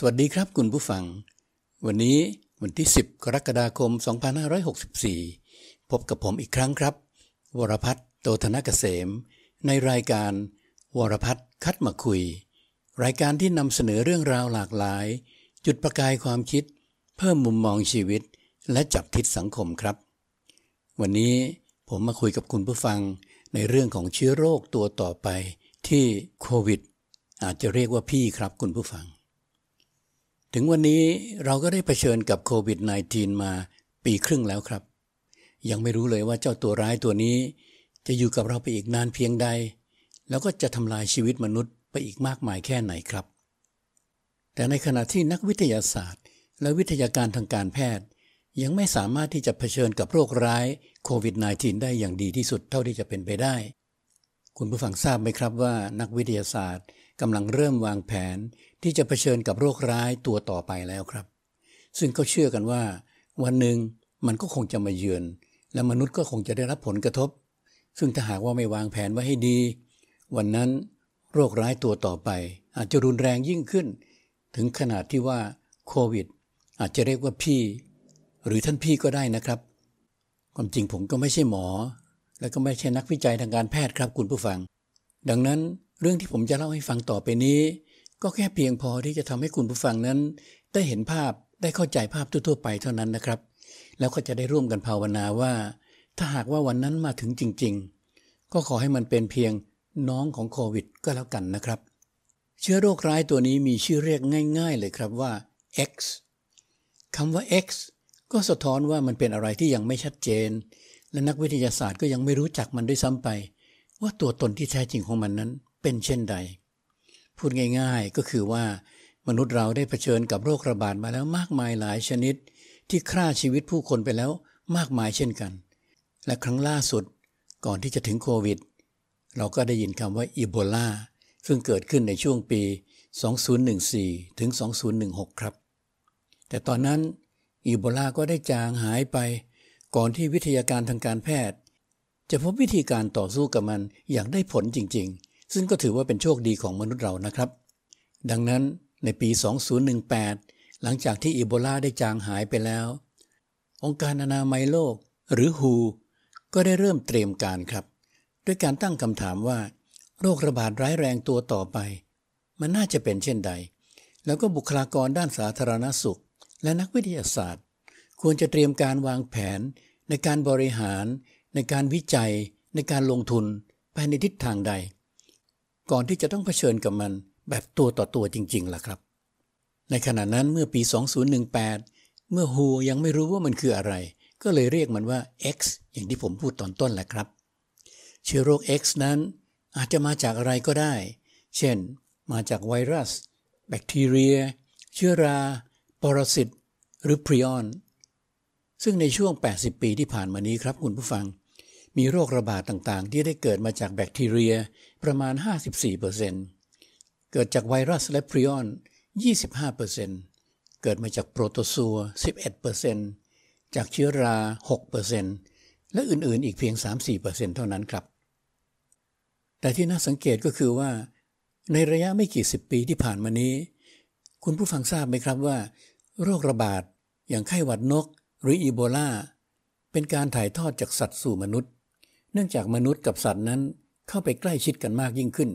สวัสดีครับคุณผู้ฟัง วันนี้วันที่ 10 กรกฎาคม 2564 พบกับผมอีกครั้งครับ วรพัฒน์โตธนกเกษม ในรายการ วรพัฒน์คัดมาคุย รายการที่นำเสนอเรื่องราวหลากหลาย จุดประกายความคิด เพิ่มมุมมองชีวิต และจับทิศสังคมครับ วันนี้ผมมาคุยกับคุณผู้ฟังในเรื่องของเชื้อโรคตัวต่อไปที่โควิด อาจจะเรียกว่าพี่ครับคุณผู้ฟัง ถึงวันนี้เราก็ได้เผชิญกับโควิด -19 มาปีครึ่งแล้วครับ ยังไม่รู้เลยว่าเจ้าตัวร้ายตัวนี้ จะอยู่กับเราไปอีกนานเพียงใด แล้วก็จะทำลายชีวิตมนุษย์ไปอีกมากมายแค่ไหนครับ แต่ในขณะที่นักวิทยาศาสตร์ และวิทยาการทางการแพทย์ ยังไม่สามารถที่จะเผชิญกับโรคร้ายโควิด -19 ได้อย่างดีที่สุดเท่าที่จะเป็นไปได้ คุณผู้ฟังทราบไหมครับว่านักวิทยาศาสตร์ กำลังเริ่มวางแผนที่จะเผชิญกับโรคร้ายตัวต่อไปแล้วครับ ซึ่งก็เชื่อกันว่า วันหนึ่งมันก็คงจะมาเยือน และมนุษย์ก็คงจะได้รับผลกระทบ ซึ่งถ้าหากว่าไม่วางแผนไว้ให้ดี วันนั้นโรคร้ายตัวต่อไป อาจจะรุนแรงยิ่งขึ้น ถึงขนาดที่ว่าโควิด อาจจะเรียกว่าพี่ หรือท่านพี่ก็ได้นะครับ ความจริงผมก็ไม่ใช่หมอ และก็ไม่ใช่นักวิจัยทางการแพทย์ครับคุณผู้ฟัง ดังนั้น เรื่องที่ผมจะเล่าให้ฟังต่อไปนี้ ก็แค่เพียงพอที่จะทำให้คุณผู้ฟังนั้น ได้เห็นภาพได้เข้าใจภาพทั่วๆไปเท่านั้นนะครับ แล้วก็จะได้ร่วมกันภาวนาว่า ถ้าหากว่าวันนั้นมาถึงจริง ๆ ก็ขอให้มันเป็นเพียงน้องของโควิดก็แล้วกันนะครับ เชื้อโรคร้ายตัวนี้มีชื่อเรียกง่าย ๆ เลยครับว่า X คำว่า X ก็สะท้อนว่ามันเป็นอะไรที่ยังไม่ชัดเจน และนักวิทยาศาสตร์ก็ยังไม่รู้จักมันด้วยซ้ำไป ว่าตัวตนที่แท้จริงของมันนั้น เป็นเช่นใด พูดง่ายๆก็คือว่ามนุษย์เราได้เผชิญกับโรคระบาดมาแล้วมากมายหลายชนิด ที่ฆ่าชีวิตผู้คนไปแล้วมากมายเช่นกัน และครั้งล่าสุดก่อนที่จะถึงโควิด เราก็ได้ยินคำว่าอีโบลาซึ่งเกิดขึ้นในช่วงปี 2014 ถึง 2016 ครับ แต่ตอนนั้นอีโบลาก็ได้จางหายไปก่อนที่วิทยาการทางการแพทย์ จะพบวิธีการต่อสู้กับมันอย่างได้ผลจริงๆ ซึ่งก็ถือว่าเป็นโชคดีของมนุษย์เรานะครับ ดังนั้นในปี 2018 หลังจากที่อีโบลาได้จางหายไปแล้ว องค์การอนามัยโลก หรือ WHO ก็ได้เริ่มเตรียมการครับ ด้วยการตั้งคำถามว่า โรคระบาดร้ายแรงตัวต่อไป มันน่าจะเป็นเช่นใด แล้วก็บุคลากรด้านสาธารณสุข และนักวิทยาศาสตร์ ควรจะเตรียมการวางแผน ในการบริหาร ในการวิจัย ในการลงทุนไปในทิศทางใด ก่อนที่จะต้องเผชิญกับมันแบบตัวต่อตัวจริงๆล่ะครับ ในขณะนั้นเมื่อปี 2018 เมื่อฮูยังไม่รู้ว่ามันคืออะไร ก็เลยเรียกมันว่า X อย่างที่ผมพูดตอนต้นแหละครับ เชื้อโรค X นั้นอาจจะมาจากอะไรก็ได้ เช่น มาจากไวรัส แบคทีเรีย เชื้อรา ปรสิต หรือพรีออน ซึ่งในช่วง 80 ปีที่ผ่านมานี้ครับคุณผู้ฟัง มีโรคระบาดต่างๆ ที่ได้เกิดมาจากแบคทีเรียประมาณ 54%เกิดจากไวรัสและพรีออน 25%เกิดมาจากโปรโตซัว 11%จากเชื้อรา 6%และอื่นๆ อีกเพียง 3-4%เท่านั้นครับ แต่ที่น่าสังเกตก็คือว่า ในระยะไม่กี่สิบปีที่ผ่านมานี้ คุณผู้ฟังทราบไหมครับว่า โรคระบาดอย่างไข้หวัดนกหรืออีโบลาเป็นการถ่ายทอดจากสัตว์สู่มนุษย์ นื่องจากมนุษย์กับสัตว์นั้นเข้าไปใกล้ชิดกันมากยิ่งขึ้น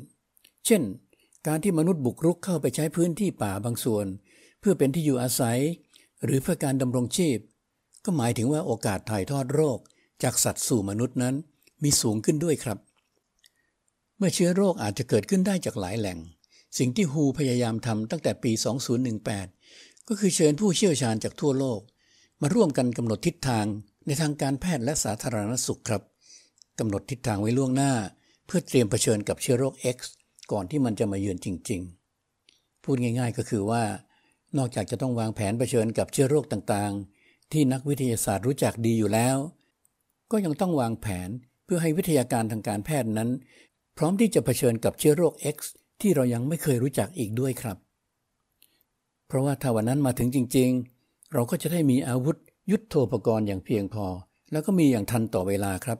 เช่น การที่มนุษย์บุกรุกเข้าไปใช้พื้นที่ป่าบางส่วน เพื่อเป็นที่อยู่อาศัย หรือเพื่อการดำรงชีพ ก็หมายถึงว่าโอกาสถ่ายทอดโรค จากสัตว์สู่มนุษย์นั้นมีสูงขึ้นด้วยครับ เมื่อเชื้อโรคอาจจะเกิดขึ้นได้จากหลายแหล่ง สิ่งที่ฮูพยายามทำตั้งแต่ปี 2018 ก็คือเชิญผู้เชี่ยวชาญจากทั่วโลก มาร่วมกันกำหนดทิศทางในทางการแพทย์และสาธารณสุขครับ กำหนดทิศทางไว้ล่วงหน้า เพื่อเตรียมเผชิญกับเชื้อโรค X ก่อนที่มันจะมาเยือนจริง ๆ พูดง่าย ๆ ก็คือว่า นอกจากจะต้องวางแผนเผชิญกับเชื้อโรคต่างๆ ที่นักวิทยาศาสตร์รู้จักดีอยู่แล้ว ก็ยังต้องวางแผนเพื่อให้วิทยาการทางการแพทย์นั้น พร้อมที่จะเผชิญกับเชื้อโรค X ที่เรายังไม่เคยรู้จักอีกด้วยครับ เพราะว่าถ้าวันนั้นมาถึงจริง ๆ เราก็จะได้มีอาวุธยุทโธปกรณ์อย่างเพียงพอ แล้วก็มีอย่างทันต่อเวลาครับ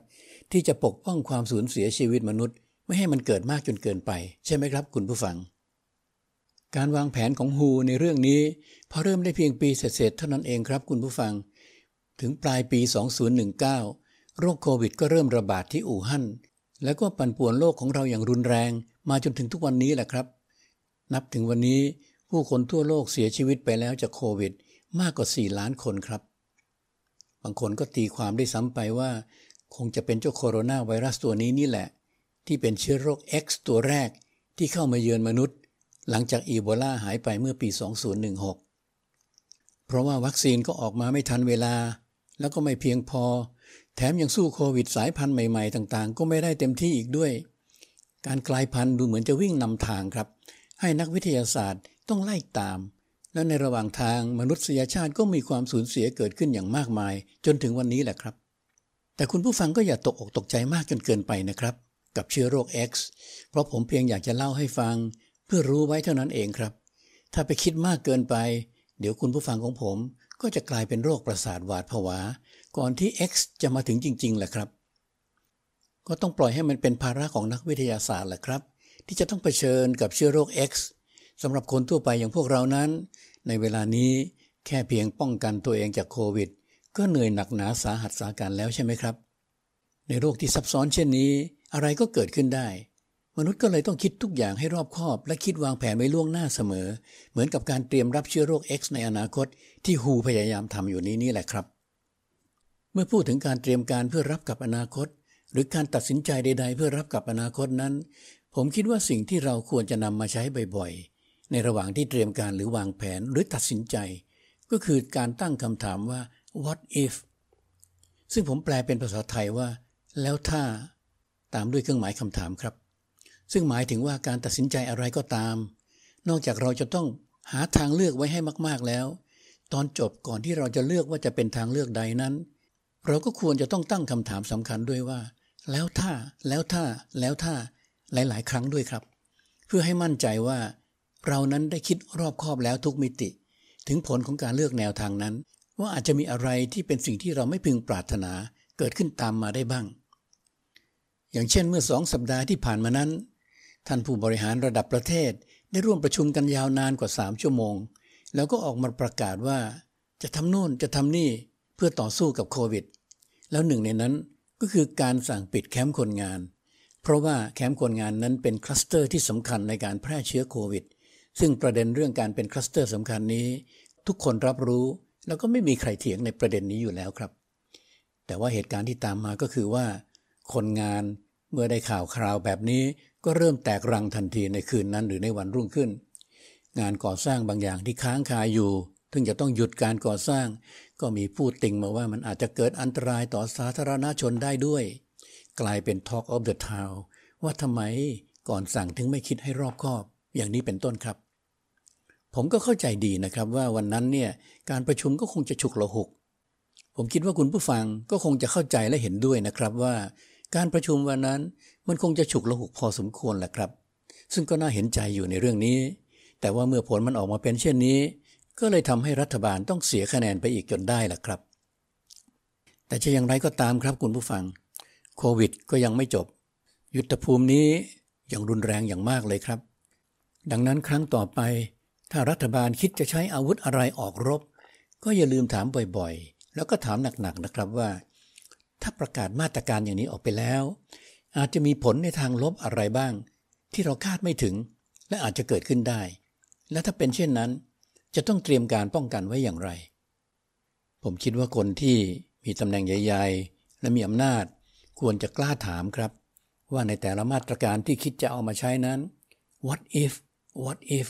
ที่จะปกป้องความสูญเสียชีวิตมนุษย์ ไม่ให้มันเกิดมากจนเกินไป ใช่ไหมครับ คุณผู้ฟัง การวางแผนของฮูในเรื่องนี้พอเริ่มได้เพียงปีเศษๆเท่านั้นเองครับ คุณผู้ฟัง ถึงปลายปี 2019 โรคโควิด ก็เริ่มระบาดที่อู่ฮั่นแล้วก็ปั่นป่วนโลกของเราอย่างรุนแรง มาจนถึงทุกวันนี้แหละครับ นับถึงวันนี้ผู้คนทั่วโลกเสียชีวิตไปแล้วจากโควิด มากกว่า 4 ล้านคนครับ บางคนก็ตีความได้ซ้ำไปว่า คงจะเป็นเจ้าโคโรนาไวรัสตัวนี้นี่แหละ ที่เป็นเชื้อโรค X ตัวแรกที่เข้ามาเยือนมนุษย์ หลังจากอีโบลาหายไปเมื่อปี 2016 เพราะว่าวัคซีนก็ออกมาไม่ทันเวลา แล้วก็ไม่เพียงพอ แถมยังสู้โควิดสายพันธุ์ใหม่ๆ ต่างๆ ก็ไม่ได้เต็มที่อีกด้วย การกลายพันธุ์ดูเหมือนจะวิ่งนำทางครับ ให้นักวิทยาศาสตร์ต้องไล่ตาม และในระหว่างทางมนุษยชาติก็มีความสูญเสียเกิดขึ้นอย่างมากมาย จนถึงวันนี้แหละครับ แต่คุณผู้ฟังก็อย่าตกอกตกใจมากจนเกินไปนะครับ กับเชื้อโรค X เพราะผมเพียงอยากจะเล่าให้ฟัง เพื่อรู้ไว้เท่านั้นเองครับ ถ้าไปคิดมากเกินไป เดี๋ยวคุณผู้ฟังของผมก็จะกลายเป็นโรคประสาทหวาดผวา ก่อนที่ X จะมาถึงจริงๆแหละครับ ก็ต้องปล่อยให้มันเป็นภาระของนักวิทยาศาสตร์แหละครับ ที่จะต้องเผชิญกับเชื้อโรค X สำหรับคนทั่วไปอย่างพวกเรานั้น ในเวลานี้แค่เพียงป้องกันตัวเองจากโควิด ก็เหนื่อยหนักหนาสาหัสสาการแล้วใช่ไหมครับ ในโรคที่ซับซ้อนเช่นนี้ อะไรก็เกิดขึ้นได้ มนุษย์ก็เลยต้องคิดทุกอย่างให้รอบคอบ และคิดวางแผนไว้ล่วงหน้าเสมอ เหมือนกับการเตรียมรับเชื้อโรค X ในอนาคต ที่ฮูพยายามทำอยู่นี้นี่แหละครับ เมื่อพูดถึงการเตรียมการเพื่อรับกับอนาคต หรือการตัดสินใจใด ๆ เพื่อรับกับอนาคตนั้น ผมคิดว่าสิ่งที่เราควรจะนำมาใช้บ่อยๆในระหว่างที่เตรียมการหรือวางแผนหรือตัดสินใจ ก็คือการตั้งคำถามว่า what if ซึ่งผมแปลเป็นภาษาไทยว่า แล้วถ้าตามด้วยเครื่องหมายคำถามครับ ซึ่งหมายถึงว่าการตัดสินใจอะไรก็ตาม นอกจากเราจะต้องหาทางเลือกไว้ให้มาก ๆแล้ว ตอนจบก่อนที่เราจะเลือกว่าจะเป็นทางเลือกใดนั้น เราก็ควรจะต้องตั้งคำถามสำคัญด้วยว่า แล้วถ้าแล้วถ้าแล้วถ้าหลาย ๆ ครั้งด้วยครับ เพื่อให้มั่นใจว่า เรานั้นได้คิดรอบคอบแล้วทุกมิติ ถึงผลของการเลือกแนวทางนั้น ว่าอาจจะมีอะไรที่เป็นสิ่งที่เราไม่พึงปรารถนาเกิดขึ้นตามมาได้บ้าง อย่างเช่นเมื่อสองสัปดาห์ที่ผ่านมานั้น ท่านผู้บริหารระดับประเทศได้ร่วมประชุมกันยาวนานกว่า 3 ชั่วโมง แล้วก็ออกมาประกาศว่า จะทำโน่นจะทำนี่เพื่อต่อสู้กับโควิด แล้วหนึ่งในนั้นก็คือการสั่งปิดแคมป์คนงาน เพราะว่าแคมป์คนงานนั้นเป็นคลัสเตอร์ที่สำคัญในการแพร่เชื้อโควิด ซึ่งประเด็นเรื่องการเป็นคลัสเตอร์สำคัญนี้ ทุกคนรับรู้ แล้วก็ไม่มีใครเถียงในประเด็นนี้อยู่แล้วครับ แต่ว่าเหตุการณ์ที่ตามมาก็คือว่า คนงานเมื่อได้ข่าวคราวแบบนี้ ก็เริ่มแตกรังทันทีในคืนนั้นหรือในวันรุ่งขึ้น งานก่อสร้างบางอย่างที่ค้างคาอยู่ถึงจะต้องหยุดการก่อสร้าง ก็มีผู้ติงมาว่ามันอาจจะเกิดอันตรายต่อสาธารณชนได้ด้วย กลายเป็น Talk of the Town ว่าทำไมก่อนสั่งถึงไม่คิดให้รอบคอบ อย่างนี้เป็นต้นครับ ผมก็เข้าใจดีนะครับว่าวันนั้นเนี่ยการประชุมก็คงจะฉุกละหุก ผมคิดว่าคุณผู้ฟังก็คงจะเข้าใจและเห็นด้วยนะครับว่า การประชุมวันนั้นมันคงจะฉุกละหุกพอสมควรแหละครับ ซึ่งก็น่าเห็นใจอยู่ในเรื่องนี้ แต่ว่าเมื่อผลมันออกมาเป็นเช่นนี้ ก็เลยทำให้รัฐบาลต้องเสียคะแนนไปอีกจนได้ล่ะครับ แต่จะอย่างไรก็ตามครับคุณผู้ฟังโควิดก็ยังไม่จบ ยุทธภูมินี้ยังรุนแรงอย่างมากเลยครับ ดังนั้นครั้งต่อไป ถ้ารัฐบาลคิดจะใช้อาวุธอะไรออกรบ ก็อย่าลืมถามบ่อยๆ แล้วก็ถามหนักๆนะครับว่า ถ้าประกาศมาตรการอย่างนี้ออกไปแล้ว อาจจะมีผลในทางลบอะไรบ้าง ที่เราคาดไม่ถึง และอาจจะเกิดขึ้นได้ และถ้าเป็นเช่นนั้น จะต้องเตรียมการป้องกันไว้อย่างไร ผมคิดว่าคนที่มีตำแหน่งใหญ่ ๆ และมีอำนาจควรจะกล้าถามครับ ว่าในแต่ละมาตรการที่คิดจะเอามาใช้นั้น what if what if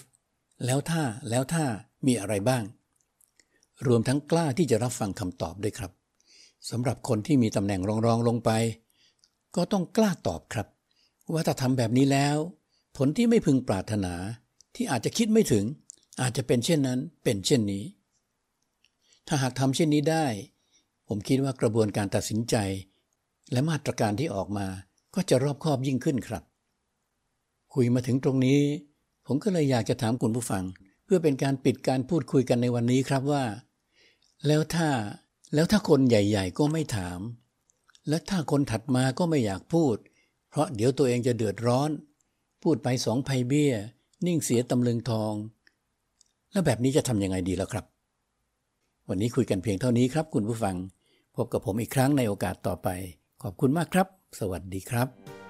แล้วถ้าแล้วถ้ามีอะไรบ้าง รวมทั้งกล้าที่จะรับฟังคำตอบด้วยครับสำหรับคนที่มีตำแหน่งรองๆลงไป ก็ต้องกล้าตอบครับ ว่าถ้าทำแบบนี้แล้ว ผลที่ไม่พึงปรารถนาที่อาจจะคิดไม่ถึง อาจจะเป็นเช่นนั้น เป็นเช่นนี้ ถ้าหากทำเช่นนี้ได้ ผมคิดว่ากระบวนการตัดสินใจ และมาตรการที่ออกมาก็จะรอบคอบยิ่งขึ้นครับ คุยมาถึงตรงนี้ ผมก็เลยอยากจะถามคุณผู้ฟัง เพื่อเป็นการปิดการพูดคุยกันในวันนี้ครับว่า แล้วถ้าแล้วถ้าคนใหญ่ ๆ ก็ไม่ถาม และถ้าคนถัดมาก็ไม่อยากพูด เพราะเดี๋ยวตัวเองจะเดือดร้อน พูดไปสองไพเบี้ย นิ่งเสียตำลึงทอง แล้วแบบนี้จะทำยังไงดีล่ะครับ วันนี้คุยกันเพียงเท่านี้ครับคุณผู้ฟัง พบกับผมอีกครั้งในโอกาสต่อไป ขอบคุณมากครับ สวัสดีครับ